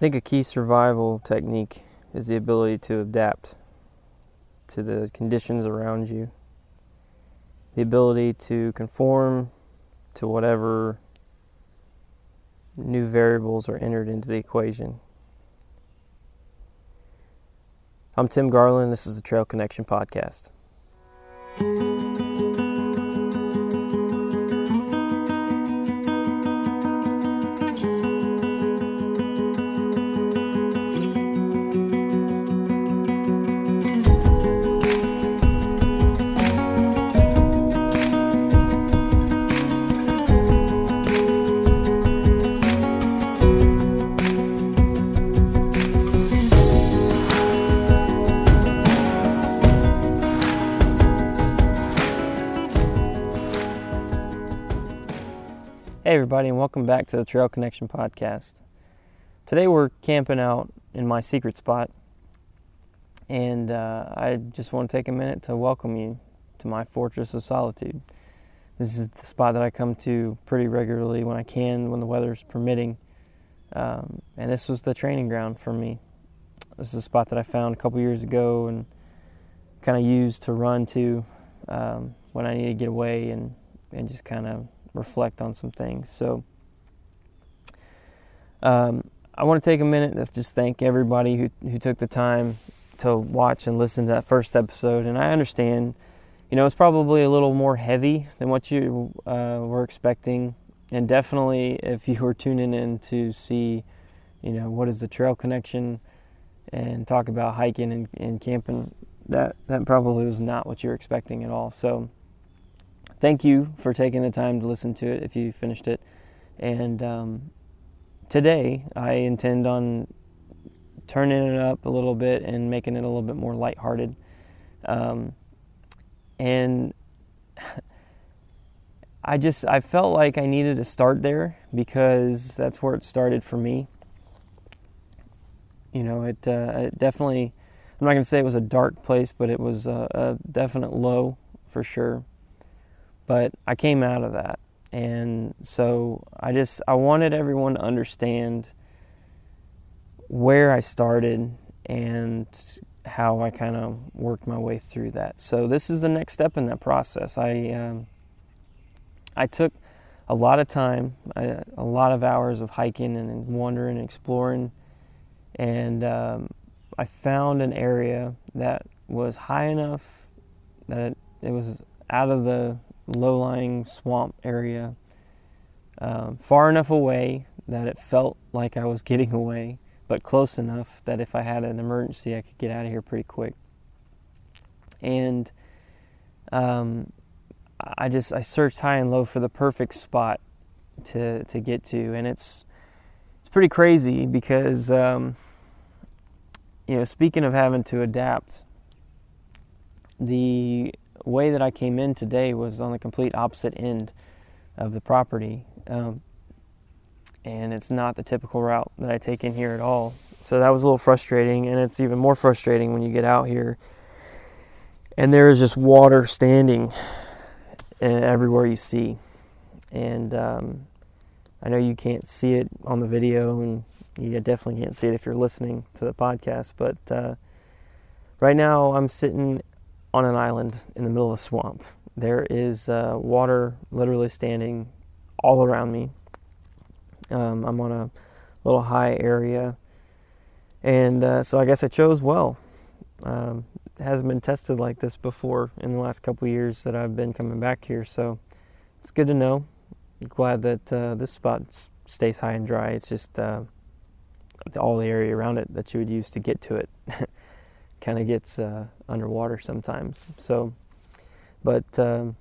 think a key survival technique is the ability to adapt to the conditions around you, the ability to conform to whatever new variables are entered into the equation. I'm Tim Garland. This is the Trail Connection Podcast. Everybody, and welcome back to the Trail Connection Podcast. Today we're camping out in my secret spot, and uh, I just want to take a minute to welcome you to my fortress of solitude. This is the spot that I come to pretty regularly when I can, when the weather's permitting, um, and this was the training ground for me. This is a spot that I found a couple years ago and kind of used to run to um, when I need to get away and, and just kind of reflect on some things. So um, I want to take a minute to just thank everybody who who took the time to watch and listen to that first episode. And I understand, you know, it's probably a little more heavy than what you uh, were expecting. And definitely, if you were tuning in to see, you know, what is the trail connection and talk about hiking and, and camping, that that probably was not what you were expecting at all. So thank you for taking the time to listen to it if you finished it. And um, today I intend on turning it up a little bit and making it a little bit more lighthearted. Um, and I just I felt like I needed to start there because that's where it started for me. You know, it, uh, it definitely. I'm not going to say it was a dark place, but it was a, a definite low for sure. But I came out of that. And so I just I wanted everyone to understand where I started and how I kind of worked my way through that. So this is the next step in that process. I um, I took a lot of time, a, lot of hours of hiking and wandering and exploring, and um, I found an area that was high enough that it, it was out of the low-lying swamp area, um, far enough away that it felt like I was getting away, but close enough that if I had an emergency, I could get out of here pretty quick. And um, I just I searched high and low for the perfect spot to to get to, and it's it's pretty crazy because um, you know speaking of having to adapt, the way that I came in today was on the complete opposite end of the property. Um, and it's not the typical route that I take in here at all. So that was a little frustrating, and it's even more frustrating when you get out here and there is just water standing everywhere you see. And um, I know you can't see it on the video, and you definitely can't see it if you're listening to the podcast, but uh, right now I'm sitting on an island in the middle of a swamp. There is uh, water literally standing all around me. Um, I'm on a little high area, and uh, so I guess I chose well. Um, hasn't been tested like this before in the last couple years that I've been coming back here, so it's good to know. Glad that uh, this spot stays high and dry. It's just uh, all the area around it that you would use to get to it. kind of gets uh, underwater sometimes. So, but um,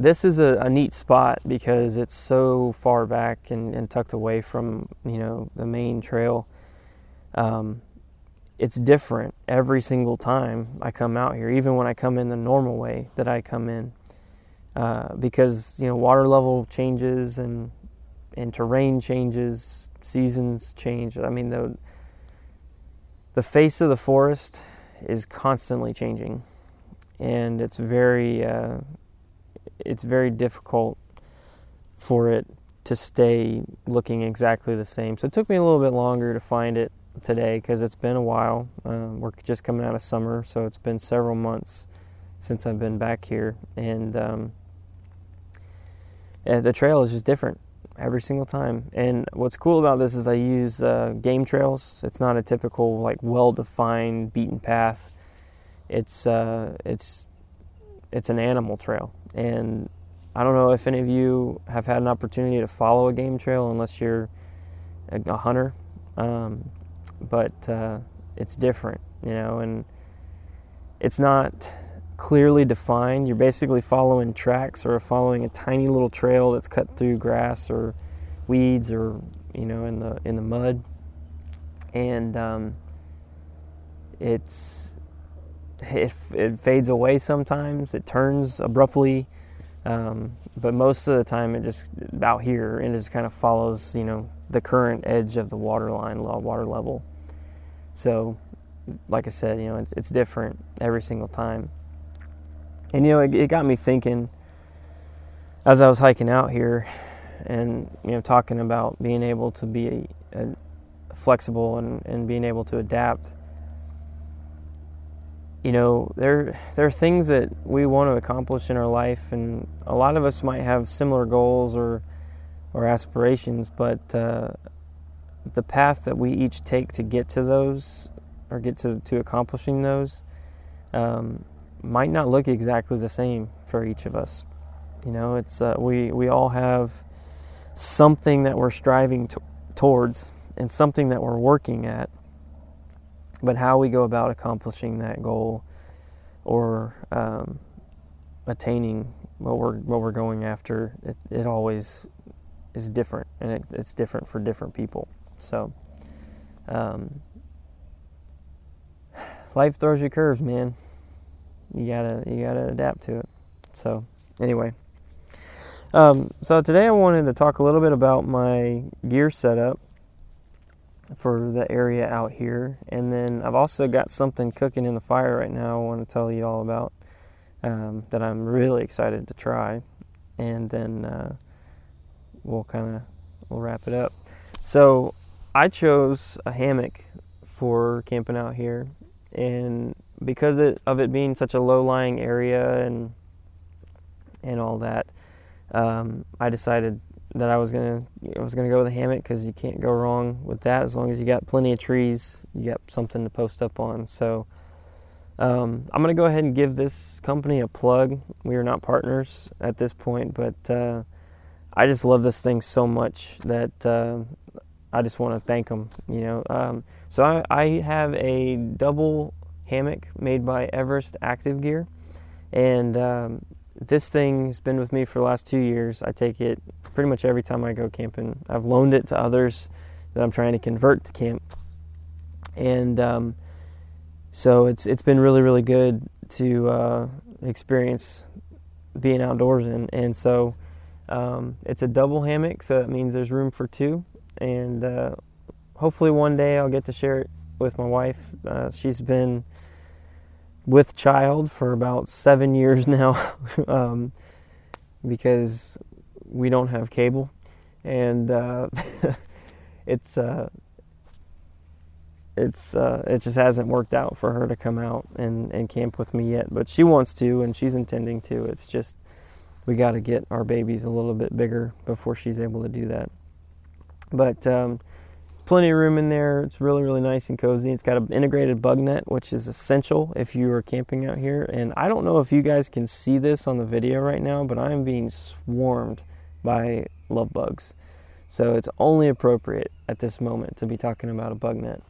this is a, a, neat spot because it's so far back and, and, tucked away from you know the main trail. Um, it's different every single time I come out here, even when I come in the normal way that I come in, uh, because you know water level changes and and terrain changes, seasons change. I mean the the face of the forest is constantly changing, and it's very uh, it's very difficult for it to stay looking exactly the same. So it took me a little bit longer to find it today because it's been a while. Uh, we're just coming out of summer, so it's been several months since I've been back here, and um, the trail is just different every single time. And what's cool about this is I use uh, game trails. It's not a typical like well-defined beaten path. It's uh, it's it's an animal trail, and I don't know if any of you have had an opportunity to follow a game trail unless you're a, a hunter, um, but uh, it's different, you know, and it's not clearly defined. You're basically following tracks or following a tiny little trail that's cut through grass or weeds or you know in the in the mud, and um, it's it, it fades away sometimes. It turns abruptly um, but most of the time, it just about here and it just kind of follows, you know, the current edge of the water line, water level. So, like I said, you know, it's, it's different every single time. And you know, it, it got me thinking as I was hiking out here, and you know, talking about being able to be a, a flexible and, and being able to adapt. You know, there there are things that we want to accomplish in our life, and a lot of us might have similar goals or or aspirations, but uh, the path that we each take to get to those or get to, to accomplishing those um, might not look exactly the same for each of us. You know, it's uh, we we all have something that we're striving to, towards and something that we're working at but how we go about accomplishing that goal or um, attaining what we're what we're going after, it, it always is different, and it, it's different for different people. So, um, life throws you curves, man. You gotta you gotta adapt to it. So, anyway. Um, so today I wanted to talk a little bit about my gear setup for the area out here. And then I've also got something cooking in the fire right now I want to tell you all about um, that I'm really excited to try. And then uh, we'll kind of we'll wrap it up. So I chose a hammock for camping out here, and because it, of it being such a low-lying area and and all that, um, I decided that I was gonna I was gonna go with a hammock because you can't go wrong with that as long as you got plenty of trees, you got something to post up on. So um, I'm gonna go ahead and give this company a plug. We are not partners at this point, but uh, I just love this thing so much that uh, I just want to thank them. You know, um, so I, I have a double hammock made by Everest Active Gear, and um, this thing's been with me for the last two years. I take it pretty much every time I go camping. I've loaned it to others that I'm trying to convert to camp, and um, so it's it's been really really good to uh, experience being outdoors in. And so um, it's a double hammock, so that means there's room for two. And uh, hopefully one day I'll get to share it with my wife. Uh, she's been with child for about seven years now um, because we don't have cable, and uh, it's uh, it's uh, it just hasn't worked out for her to come out and, and camp with me yet. But she wants to, and she's intending to. It's just we got to get our babies a little bit bigger before she's able to do that. But um, plenty of room in there. It's really, really nice and cozy. It's got an integrated bug net, which is essential if you are camping out here. And I don't know if you guys can see this on the video right now, but I am being swarmed by love bugs. So it's only appropriate at this moment to be talking about a bug net.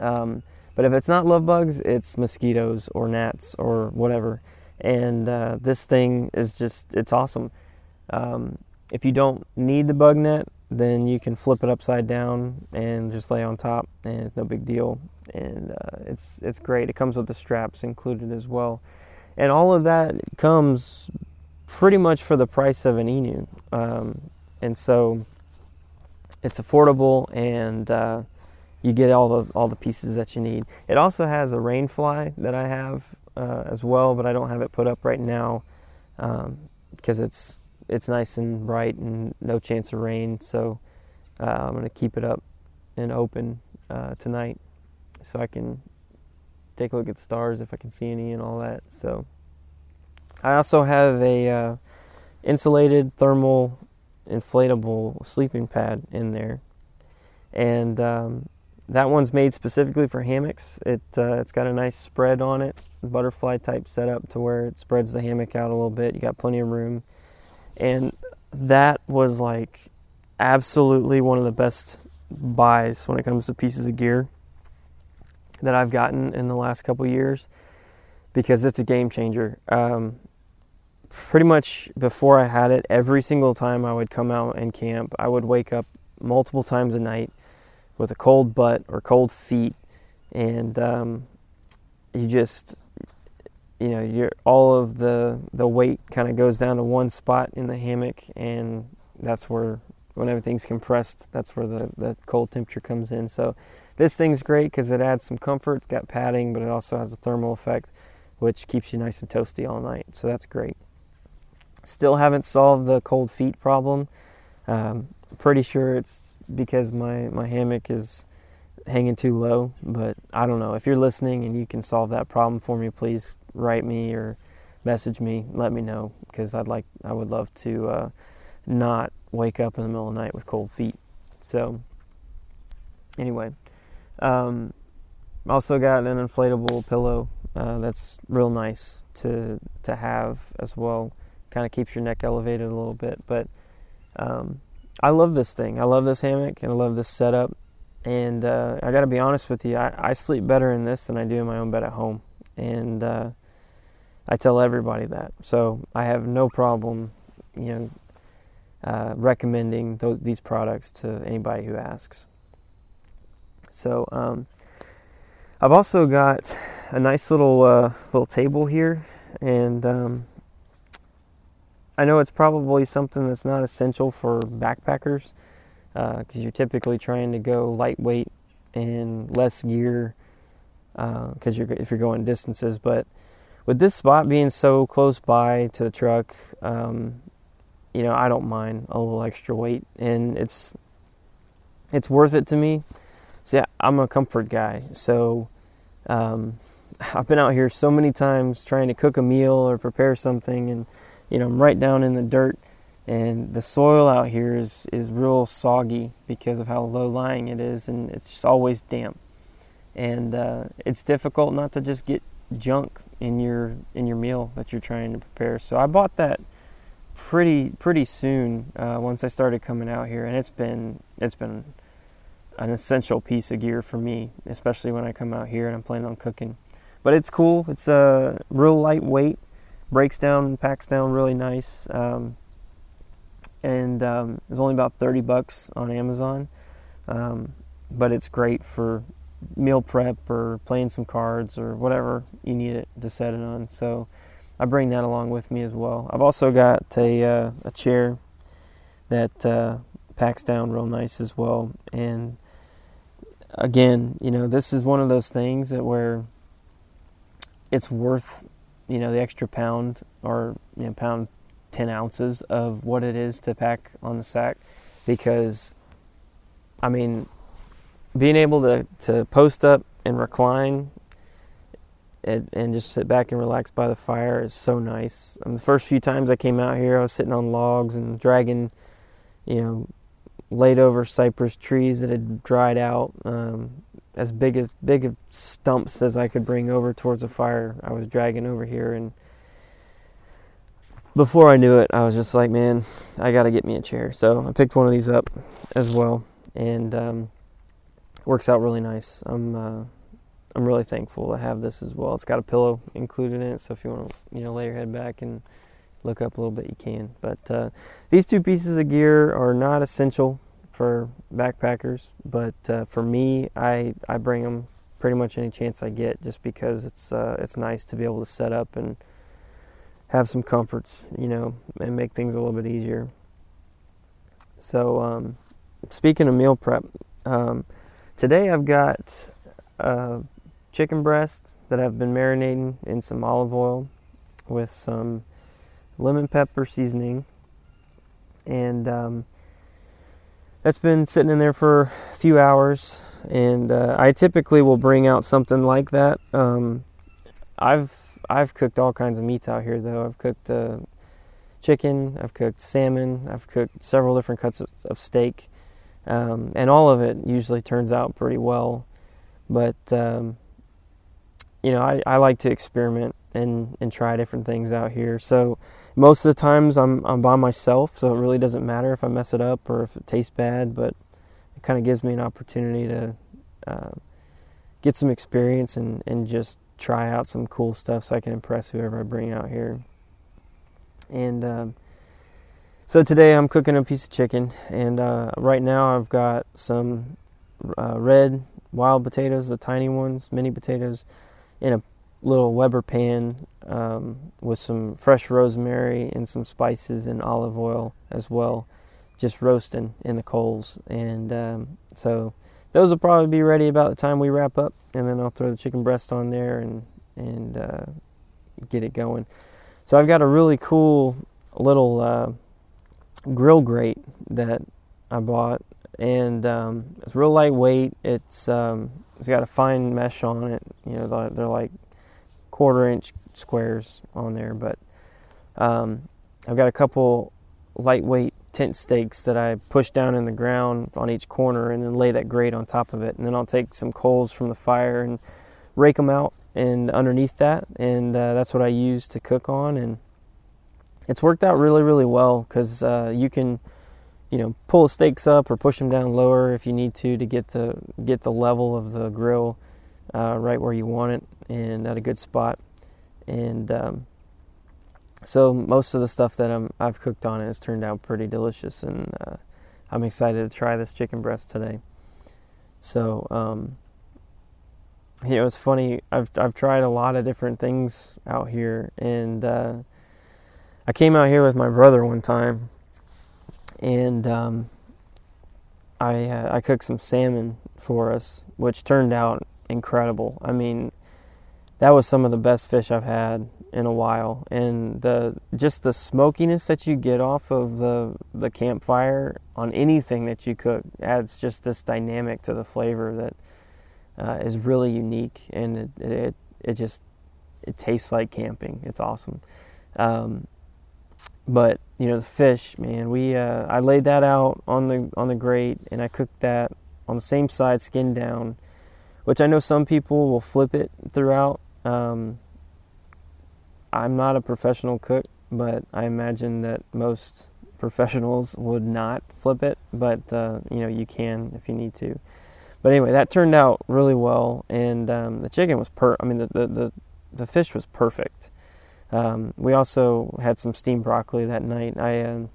Um, but if it's not love bugs, it's mosquitoes or gnats or whatever. And uh, this thing is just, it's awesome. Um, if you don't need the bug net, then you can flip it upside down and just lay on top, and no big deal. And uh, it's it's great. It comes with the straps included as well, and all of that comes pretty much for the price of an ENO. Um, and so it's affordable, and uh, you get all the all the pieces that you need. It also has a rainfly that I have uh, as well, but I don't have it put up right now because um, it's it's nice and bright and no chance of rain. So uh, I'm going to keep it up and open uh, tonight so I can take a look at stars if I can see any and all that. So I also have a uh, insulated thermal inflatable sleeping pad in there, and um, that one's made specifically for hammocks. It uh, it's got a nice spread on it, butterfly type setup to where it spreads the hammock out a little bit. You got plenty of room, and that was like absolutely one of the best buys when it comes to pieces of gear that I've gotten in the last couple years because it's a game changer. Um, pretty much before I had it, every single time I would come out and camp, I would wake up multiple times a night with a cold butt or cold feet, and um, you just, you know, you're all of the the weight kind of goes down to one spot in the hammock, and that's where when everything's compressed, that's where the the cold temperature comes in. So this thing's great because it adds some comfort. It's got padding, but it also has a thermal effect, which keeps you nice and toasty all night. So that's great. Still haven't solved the cold feet problem. Um, pretty sure it's because my, my hammock is hanging too low, but I don't know. If you're listening and you can solve that problem for me, please write me or message me. Let me know because I'd like I would love to uh, not wake up in the middle of the night with cold feet. So anyway, um, also got an inflatable pillow uh, that's real nice to to have as well kind of keeps your neck elevated a little bit. But um, I love this thing. I love this hammock and I love this setup. And uh, I got to be honest with you, I, I, sleep better in this than I do in my own bed at home. And uh, I tell everybody that. So I have no problem, you know, uh, recommending those, these products to anybody who asks. So um, I've also got a nice little uh, little table here, and um, I know it's probably something that's not essential for backpackers because uh, you're typically trying to go lightweight and less gear because uh, you're if you're going distances. But with this spot being so close by to the truck, um, you know I don't mind a little extra weight, and it's it's worth it to me. See, I'm a comfort guy, so um, I've been out here so many times trying to cook a meal or prepare something, and you know, I'm right down in the dirt, and the soil out here is is real soggy because of how low lying it is, and it's just always damp, and uh, it's difficult not to just get junk in your in your meal that you're trying to prepare. So I bought that pretty pretty soon uh, once I started coming out here, and it's been it's been an essential piece of gear for me, especially when I come out here and I'm planning on cooking. But it's cool. It's a uh, real lightweight breaks down, packs down really nice. Um, and um, it's only about 30 bucks on Amazon. Um, but it's great for meal prep or playing some cards or whatever you need it to set it on. So I bring that along with me as well. I've also got a, uh, a chair that uh, packs down real nice as well. And again, you know, this is one of those things that where it's worth you know the extra pound or you know, pound 10 ounces of what it is to pack on the sack because I mean being able to, to post up and recline and, and just sit back and relax by the fire is so nice. Um, the first few times I came out here, I was sitting on logs and dragging, you know, laid over cypress trees that had dried out. Um, as big as big of stumps as I could bring over towards the fire. I was dragging over here, and before I knew it, I was just like, man, I got to get me a chair. So I picked one of these up as well, and um, works out really nice. I'm uh, I'm really thankful to have this as well. It's got a pillow included in it, so if you want to, you know, lay your head back and look up a little bit, you can. But uh, these two pieces of gear are not essential for backpackers, but uh, for me, I I bring them pretty much any chance I get, just because it's uh, it's nice to be able to set up and have some comforts, you know, and make things a little bit easier. So, um, speaking of meal prep, um, today I've got uh, chicken breast that I've been marinating in some olive oil with some lemon pepper seasoning and um, that's been sitting in there for a few hours. And uh, I typically will bring out something like that. Um, I've I've cooked all kinds of meats out here though. I've cooked uh, chicken, I've cooked salmon, I've cooked several different cuts of, of steak, um, and all of it usually turns out pretty well. But um, you know, I, I like to experiment and and try different things out here. So most of the times I'm I'm by myself, so it really doesn't matter if I mess it up or if it tastes bad. But it kind of gives me an opportunity to uh, get some experience and and just try out some cool stuff so I can impress whoever I bring out here. And um, so today I'm cooking a piece of chicken, and uh, right now I've got some uh, red wild potatoes, the tiny ones, mini potatoes, in a little Weber pan um, with some fresh rosemary and some spices and olive oil as well, just roasting in the coals. And um, so those will probably be ready about the time we wrap up, and then I'll throw the chicken breast on there and and uh, get it going. So I've got a really cool little uh, grill grate that I bought, and um, it's real lightweight. It's um, it's got a fine mesh on it. You know, they're, like quarter inch squares on there, but um, I've got a couple lightweight tent stakes that I push down in the ground on each corner and then lay that grate on top of it. And then I'll take some coals from the fire and rake them out and underneath that, and uh, that's what I use to cook on. And it's worked out really, really well because uh, you can, you know, pull the stakes up or push them down lower if you need to to get the get the level of the grill uh, right where you want it and at a good spot. And um, so most of the stuff that I'm, I've cooked on it has turned out pretty delicious, and uh, I'm excited to try this chicken breast today. So, um, you know, it's funny. I've I've tried a lot of different things out here, and uh, I came out here with my brother one time, and um, I uh, I cooked some salmon for us, which turned out incredible. I mean, that was some of the best fish I've had in a while, and the just the smokiness that you get off of the the campfire on anything that you cook adds just this dynamic to the flavor that uh, is really unique, and it, it it just it tastes like camping. It's awesome. Um, but you know the fish, man. We uh, I laid that out on the on the grate, and I cooked that on the same side, skin down, which I know some people will flip it throughout. Um, I'm not a professional cook, but I imagine that most professionals would not flip it. But uh, you know you can if you need to. But anyway, that turned out really well, and um, the chicken was per. I mean, the the the, the fish was perfect. Um, we also had some steamed broccoli that night. I uh,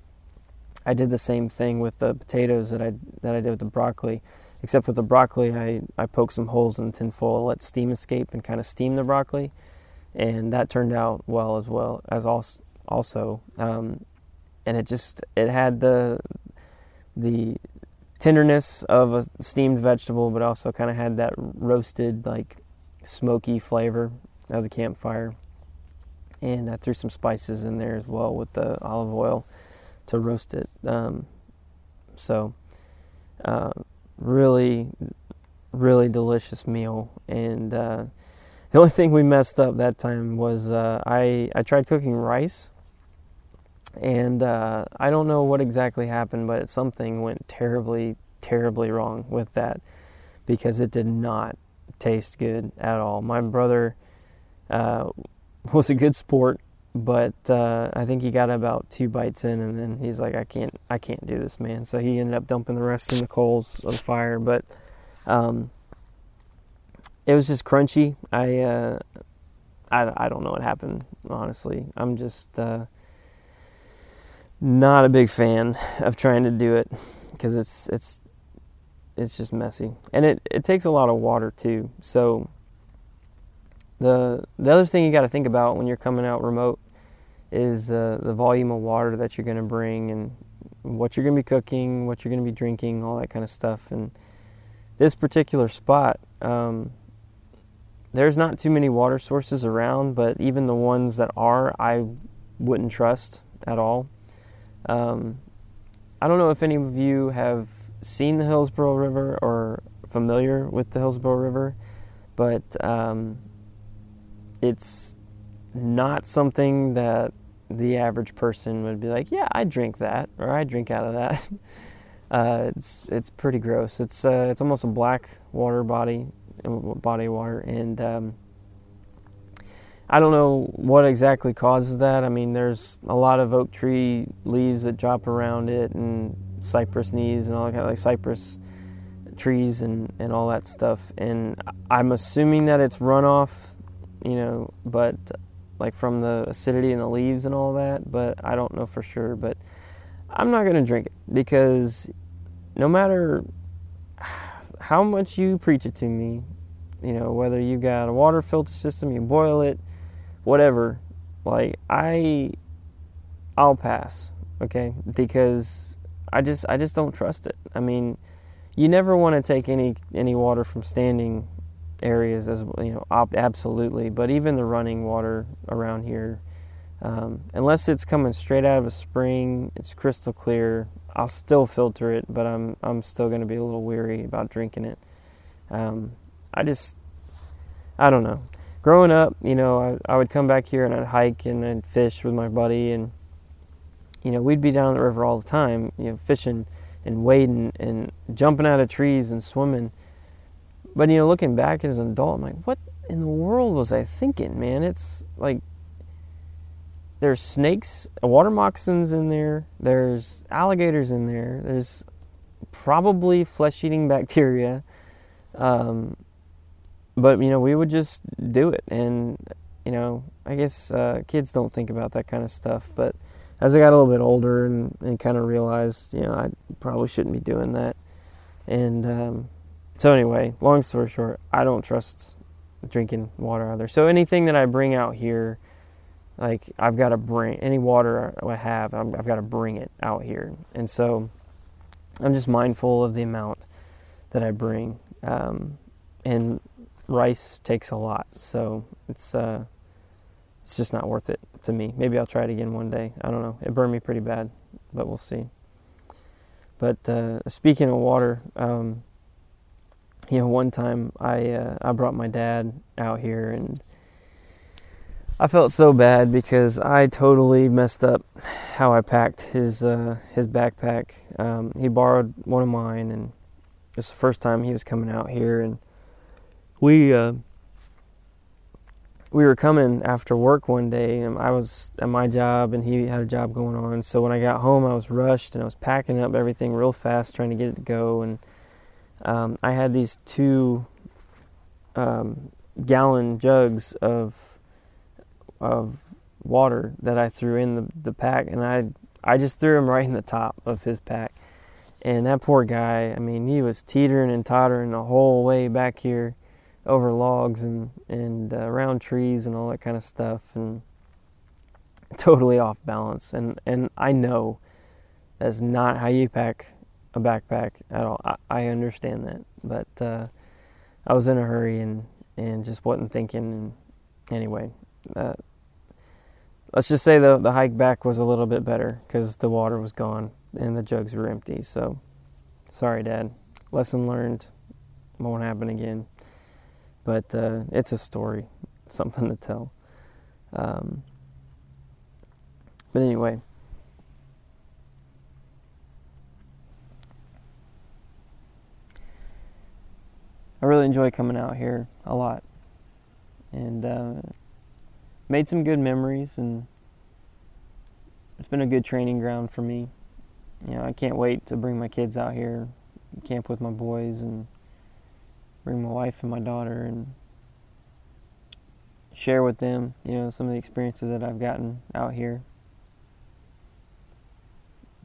I did the same thing with the potatoes that I that I did with the broccoli, except with the broccoli, I I poked some holes in the tinfoil, let steam escape, and kind of steam the broccoli, and that turned out well as well as also also. Um, and it just it had the the tenderness of a steamed vegetable, but also kind of had that roasted, like smoky flavor of the campfire. And I threw some spices in there as well with the olive oil to roast it. Um, so, uh, really, really delicious meal. And uh, the only thing we messed up that time was uh, I I tried cooking rice and uh, I don't know what exactly happened, but something went terribly, terribly wrong with that because it did not taste good at all. My brother uh, was a good sport, but uh, I think he got about two bites in, and then he's like, "I can't, I can't do this, man." So he ended up dumping the rest in the coals of the fire, but um, it was just crunchy. I, uh, I, I don't know what happened. Honestly, I'm just uh, not a big fan of trying to do it because it's it's it's just messy and it, it takes a lot of water too so the the other thing you got to think about when you're coming out remote is uh, the volume of water that you're going to bring and what you're going to be cooking what you're going to be drinking all that kind of stuff. And this particular spot um, there's not too many water sources around but even the ones that are i wouldn't trust at all. Um, I don't know if any of you have seen the Hillsborough River or familiar with the Hillsborough River, but um, it's not something that the average person would be like, yeah, I drink that, or I drink out of that. Uh, it's it's pretty gross. It's uh, it's almost a black water body, body of water, and um, I don't know what exactly causes that. I mean, there's a lot of oak tree leaves that drop around it, and cypress knees, and all that kind of like cypress trees and and all that stuff. And I'm assuming that it's runoff, you know, but like from the acidity in the leaves and all that. But I don't know for sure. But I'm not going to drink it because no matter how much you preach it to me, you know, whether you got a water filter system, you boil it, whatever, like I I'll pass, okay? Because I just I just don't trust it. I mean, you never want to take any any water from standing areas as you know absolutely, but even the running water around here um, unless it's coming straight out of a spring, it's crystal clear. I'll still filter it, but I'm I'm still going to be a little weary about drinking it. Um, I just I don't know. Growing up, you know, I, I would come back here and I'd hike and I'd fish with my buddy, and you know, we'd be down the river all the time, you know, fishing and wading and jumping out of trees and swimming. But you know, looking back as an adult, I'm like, what in the world was I thinking, man? It's like there's snakes, water moccasins in there. There's alligators in there. There's probably flesh-eating bacteria. Um, but you know, we would just do it, and you know, I guess uh, kids don't think about that kind of stuff. But as I got a little bit older and, and kind of realized, you know, I probably shouldn't be doing that. And um, so anyway, long story short, I don't trust drinking water either. So anything that I bring out here like I've got to bring any water I have, i have got to bring it out here. And so I'm just mindful of the amount that I bring. Um, and rice takes a lot, so it's uh, it's just not worth it to me. Maybe I'll try it again one day. I don't know. It burned me pretty bad, but we'll see. But uh, speaking of water, um, you know, one time I uh, I brought my dad out here and I felt so bad because I totally messed up how I packed his uh, his backpack. Um, he borrowed one of mine, and it's the first time he was coming out here, and we uh, we were coming after work one day, and I was at my job, and he had a job going on. So when I got home, I was rushed, and I was packing up everything real fast, trying to get it to go, and um, I had these two um, gallon jugs of of water that I threw in the, the pack, and I I just threw him right in the top of his pack. And that poor guy, I mean, he was teetering and tottering the whole way back here over logs and and uh, around trees and all that kind of stuff, and totally off balance. And and I know that's not how you pack a backpack at all. I, I understand that, but uh, I was in a hurry and and just wasn't thinking. And anyway, uh, let's just say the the hike back was a little bit better because the water was gone and the jugs were empty. So, sorry, Dad. Lesson learned. Won't happen again. But uh, it's a story, something to tell. Um, but anyway. I really enjoy coming out here a lot. And uh, made some good memories and it's been a good training ground for me. You know, I can't wait to bring my kids out here, camp with my boys, and bring my wife and my daughter and share with them, you know, some of the experiences that I've gotten out here.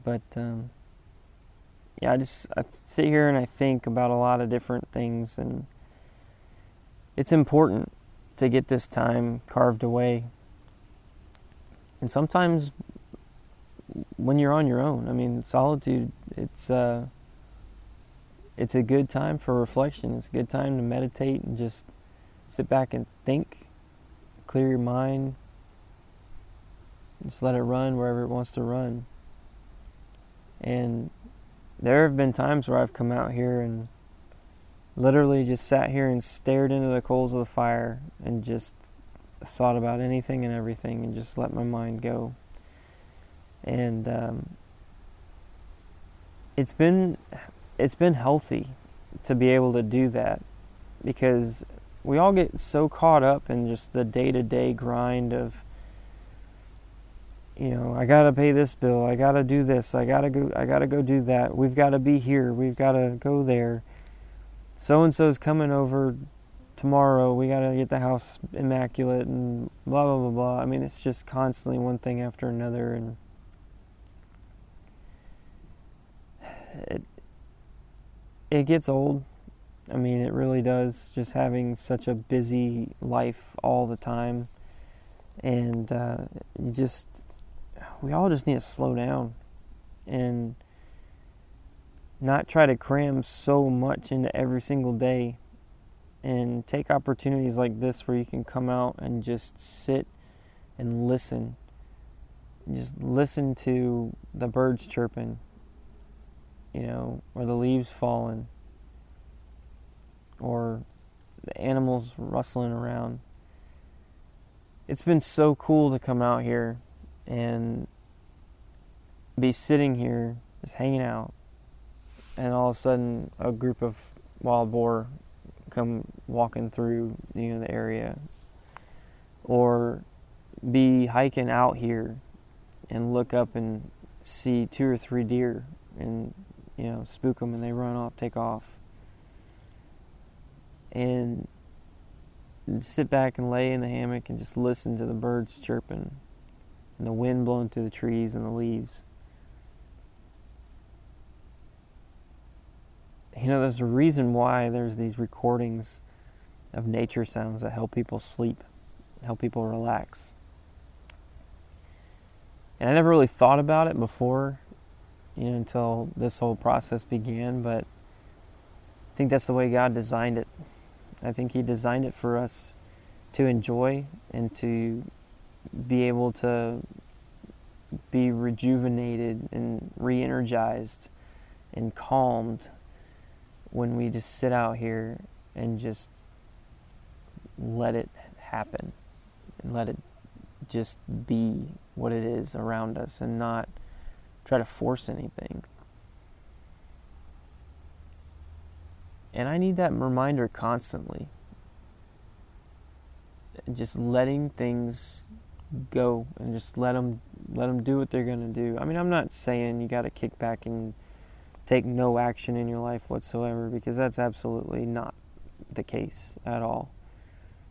But um, yeah, I just I sit here and I think about a lot of different things, and it's important to get this time carved away. And sometimes when you're on your own, I mean, solitude, it's uh, it's a good time for reflection. It's a good time to meditate and just sit back and think, clear your mind, just let it run wherever it wants to run. And there have been times where I've come out here and literally just sat here and stared into the coals of the fire and just thought about anything and everything and just let my mind go. And um, it's been it's been healthy to be able to do that because we all get so caught up in just the day-to-day grind of you know, I got to pay this bill, I got to do this, I got to go I got to go do that. We've got to be here, we've got to go there. So and so's coming over tomorrow. We got to get the house immaculate and blah blah blah blah. I mean, it's just constantly one thing after another and it it gets old. I mean, it really does. Just having such a busy life all the time, and uh, you just we all just need to slow down and not try to cram so much into every single day and take opportunities like this where you can come out and just sit and listen just listen to the birds chirping you know, or the leaves falling, or the animals rustling around. It's been so cool to come out here and be sitting here just hanging out, and all of a sudden a group of wild boar come walking through you know the area, or be hiking out here and look up and see two or three deer and you know, spook them and they run off, take off. And sit back and lay in the hammock and just listen to the birds chirping and the wind blowing through the trees and the leaves. You know, there's a reason why there's these recordings of nature sounds that help people sleep, help people relax. And I never really thought about it before you know, until this whole process began. But I think that's the way God designed it. I think He designed it for us to enjoy and to be able to be rejuvenated and re energized and calmed when we just sit out here and just let it happen and let it just be what it is around us and not try to force anything. And I need that reminder constantly. Just letting things go and just let them let them do what they're to do. I mean, I'm not saying you got to kick back and take no action in your life whatsoever because that's absolutely not the case at all.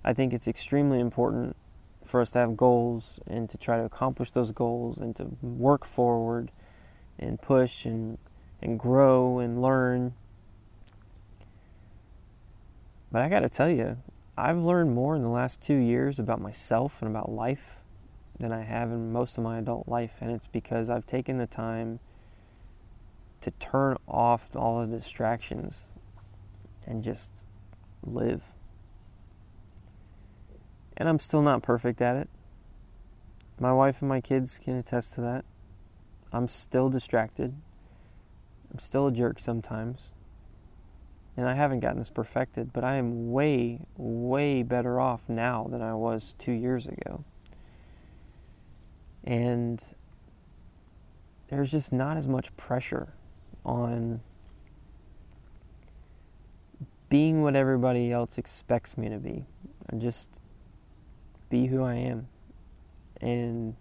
I think it's extremely important for us to have goals and to try to accomplish those goals and to work forward and push and, and grow and learn. But I got to tell you, I've learned more in the last two years about myself and about life than I have in most of my adult life. And it's because I've taken the time to turn off all the distractions and just live. And I'm still not perfect at it. My wife and my kids can attest to that. I'm still distracted. I'm still a jerk sometimes. And I haven't gotten this perfected, but I am way, way better off now than I was two years ago. And there's just not as much pressure on being what everybody else expects me to be. I just be who I am. And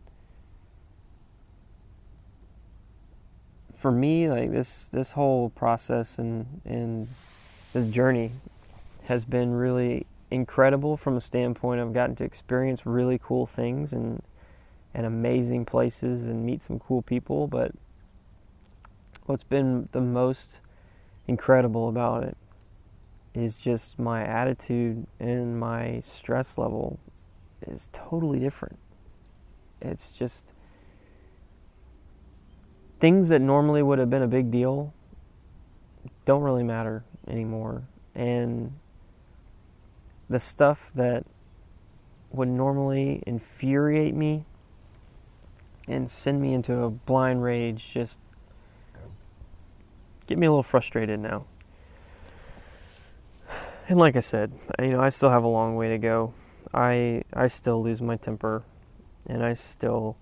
for me, like this this whole process and and this journey has been really incredible from a standpoint I've gotten to experience really cool things and and amazing places and meet some cool people, but what's been the most incredible about it is just my attitude and my stress level is totally different. It's just things that normally would have been a big deal don't really matter anymore. And the stuff that would normally infuriate me and send me into a blind rage just get me a little frustrated now. And like I said, you know, I still have a long way to go. I I still lose my temper and I still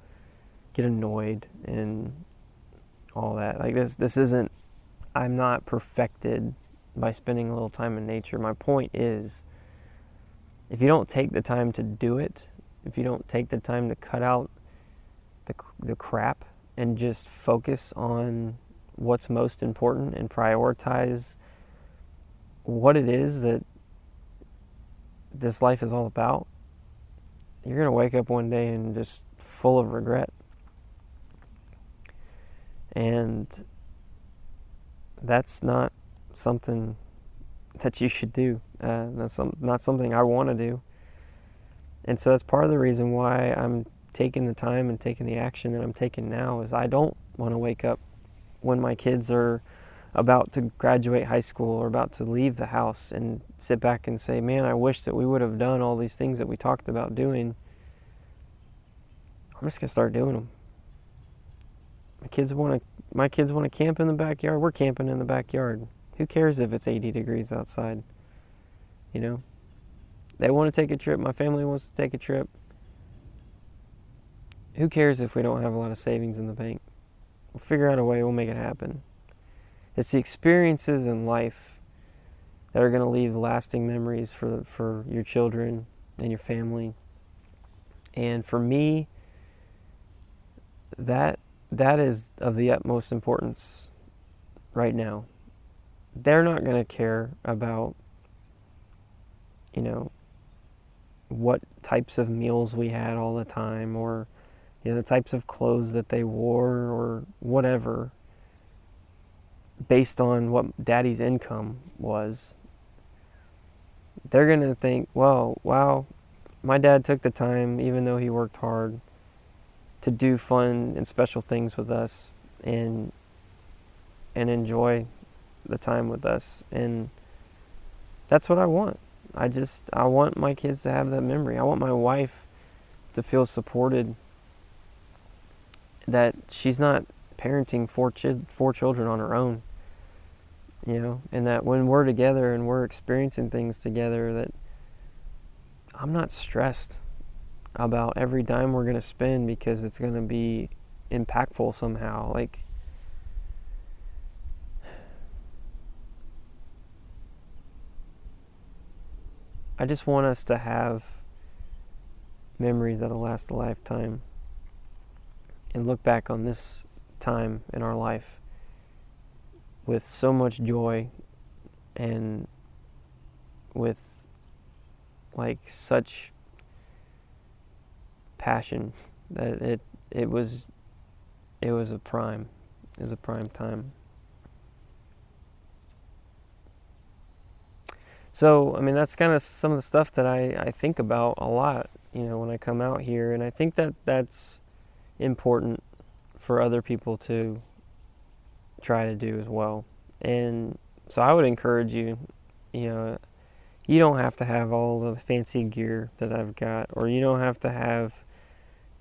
get annoyed and all that. Like this this isn't I'm not perfected by spending a little time in nature. My point is if you don't take the time to do it, if you don't take the time to cut out the the crap and just focus on what's most important and prioritize what it is that this life is all about, you're going to wake up one day and just full of regret. And that's not something that you should do. Uh, that's not something I want to do. And so that's part of the reason why I'm taking the time and taking the action that I'm taking now is I don't want to wake up when my kids are about to graduate high school or about to leave the house and sit back and say, "Man, I wish that we would have done all these things that we talked about doing." I'm just going to start doing them. My kids want to my kids want to camp in the backyard. We're camping in the backyard. Who cares if it's 80 degrees outside? You know? They want to take a trip. My family wants to take a trip. Who cares if we don't have a lot of savings in the bank? We'll figure out a way, we'll make it happen. It's the experiences in life that are going to leave lasting memories for, for your children and your family. And for me, that that is of the utmost importance right now. They're not going to care about, you know, what types of meals we had all the time or, you know, the types of clothes that they wore or whatever based on what daddy's income was. They're going to think, well, wow, my dad took the time, even though he worked hard, to do fun and special things with us and and enjoy the time with us and that's what I want. I just I want my kids to have that memory. I want my wife to feel supported that she's not parenting four ch- four children on her own. You know, and that when we're together and we're experiencing things together that I'm not stressed about every dime we're going to spend because it's going to be impactful somehow. Like, I just want us to have memories that'll last a lifetime and look back on this time in our life with so much joy and with like such passion that it it was it was a prime it was a prime time. So i mean that's kind of some of the stuff that I, I think about a lot you know when i come out here and i think that that's important for other people to try to do as well and so i would encourage you you know you don't have to have all the fancy gear that i've got or you don't have to have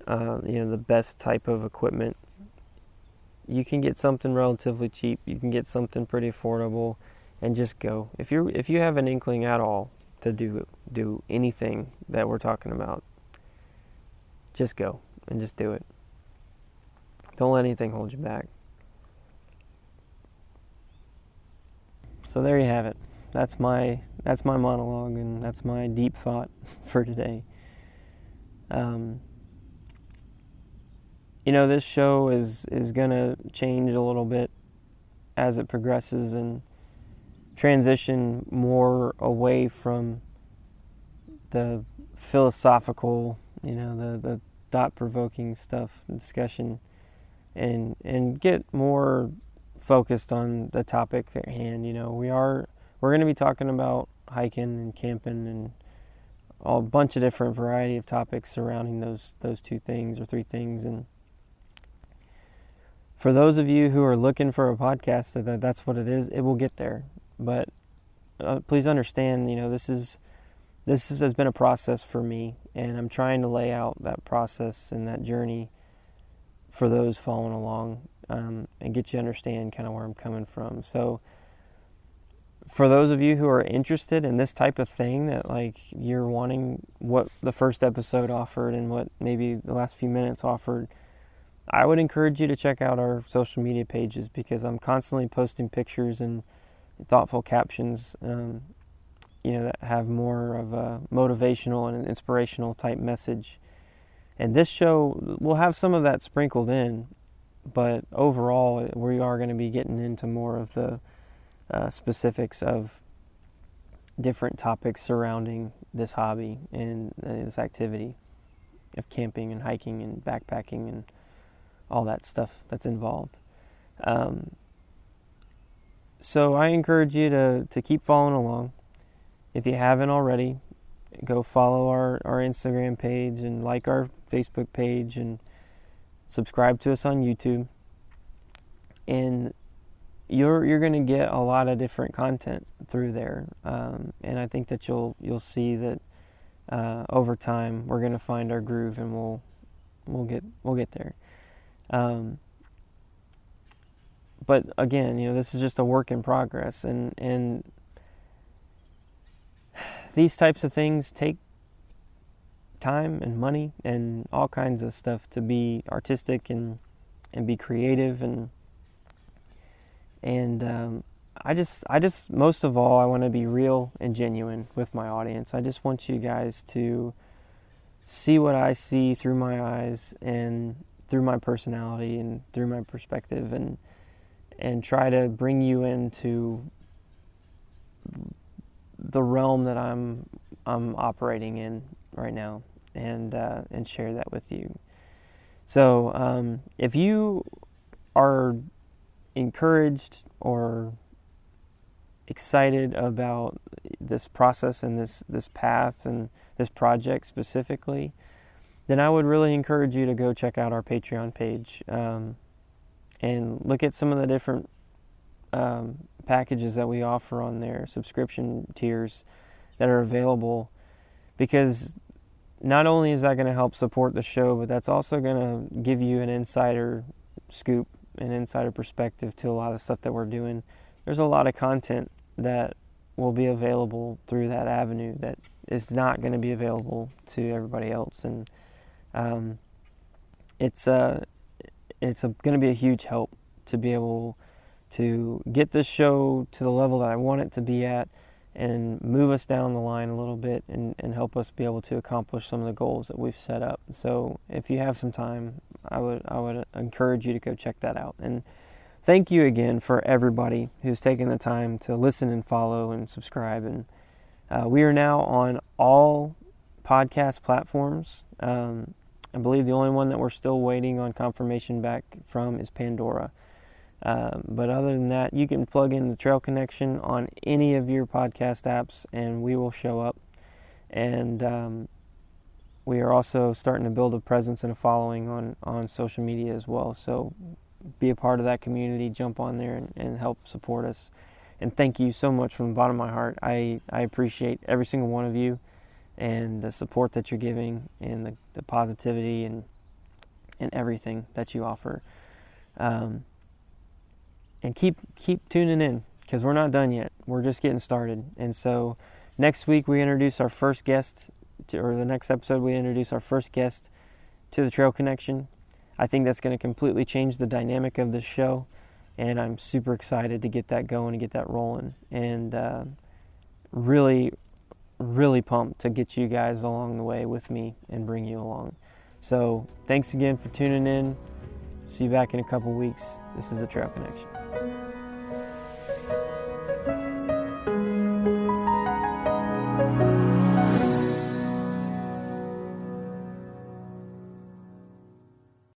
uh, you know the best type of equipment. You can get something relatively cheap. You can get something pretty affordable, and just go. If you if you have an inkling at all to do do anything that we're talking about, just go and just do it. Don't let anything hold you back. So there you have it. That's my that's my monologue and that's my deep thought for today. Um, you know, this show is is gonna change a little bit as it progresses and transition more away from the philosophical, you know, the the thought provoking stuff discussion and and get more focused on the topic at hand. You know, we are we're going to be talking about hiking and camping and a bunch of different variety of topics surrounding those those two things or three things and for those of you who are looking for a podcast that that's what it is it will get there but uh, please understand you know this is this has been a process for me and i'm trying to lay out that process and that journey for those following along um, and get you understand kind of where I'm coming from. So, for those of you who are interested in this type of thing, that like you're wanting what the first episode offered and what maybe the last few minutes offered, I would encourage you to check out our social media pages because I'm constantly posting pictures and thoughtful captions, um, you know, that have more of a motivational and an inspirational type message. And this show will have some of that sprinkled in, but overall, we are going to be getting into more of the uh, specifics of different topics surrounding this hobby and uh, this activity of camping and hiking and backpacking and all that stuff that's involved. Um, so I encourage you to, to keep following along. If you haven't already, go follow our, our Instagram page and like our Facebook page and subscribe to us on YouTube. And you're you're going to get a lot of different content through there, um, and I think that you'll you'll see that uh, over time we're going to find our groove and we'll we'll get we'll get there. Um, but again, you know, this is just a work in progress, and and these types of things take time and money and all kinds of stuff to be artistic and and be creative and and um, I just I just most of all I want to be real and genuine with my audience. I just want you guys to see what I see through my eyes and through my personality and through my perspective and and try to bring you into the realm that I'm I'm operating in right now and uh, and share that with you. So um, if you are encouraged or excited about this process and this this path and this project specifically, then I would really encourage you to go check out our Patreon page um, and look at some of the different um, packages that we offer on their subscription tiers that are available, because not only is that going to help support the show, but that's also going to give you an insider scoop, an insider perspective to a lot of stuff that we're doing. There's a lot of content that will be available through that avenue that is not going to be available to everybody else, and um, it's uh, it's going to be a huge help to be able to get this show to the level that I want it to be at and move us down the line a little bit and, and help us be able to accomplish some of the goals that we've set up. So if you have some time, I would I would encourage you to go check that out. And thank you again for everybody who's taken the time to listen and follow and subscribe. And uh, we are now on all podcast platforms. Um, I believe the only one that we're still waiting on confirmation back from is Pandora. Um, but other than that, you can plug in the Trail Connection on any of your podcast apps and we will show up. And um, we are also starting to build a presence and a following on, on social media as well. So be a part of that community, jump on there and, and help support us. And thank you so much from the bottom of my heart. I, I appreciate every single one of you and the support that you're giving and the, the positivity and and everything that you offer. Um, and keep keep tuning in because we're not done yet. We're just getting started. And so next week we introduce our first guest, to, or the next episode we introduce our first guest to the Trail Connection. I think that's going to completely change the dynamic of the show, and I'm super excited to get that going and get that rolling. And uh, really, really pumped to get you guys along the way with me and bring you along. So, thanks again for tuning in. See you back in a couple weeks. This is the Trail Connection thank you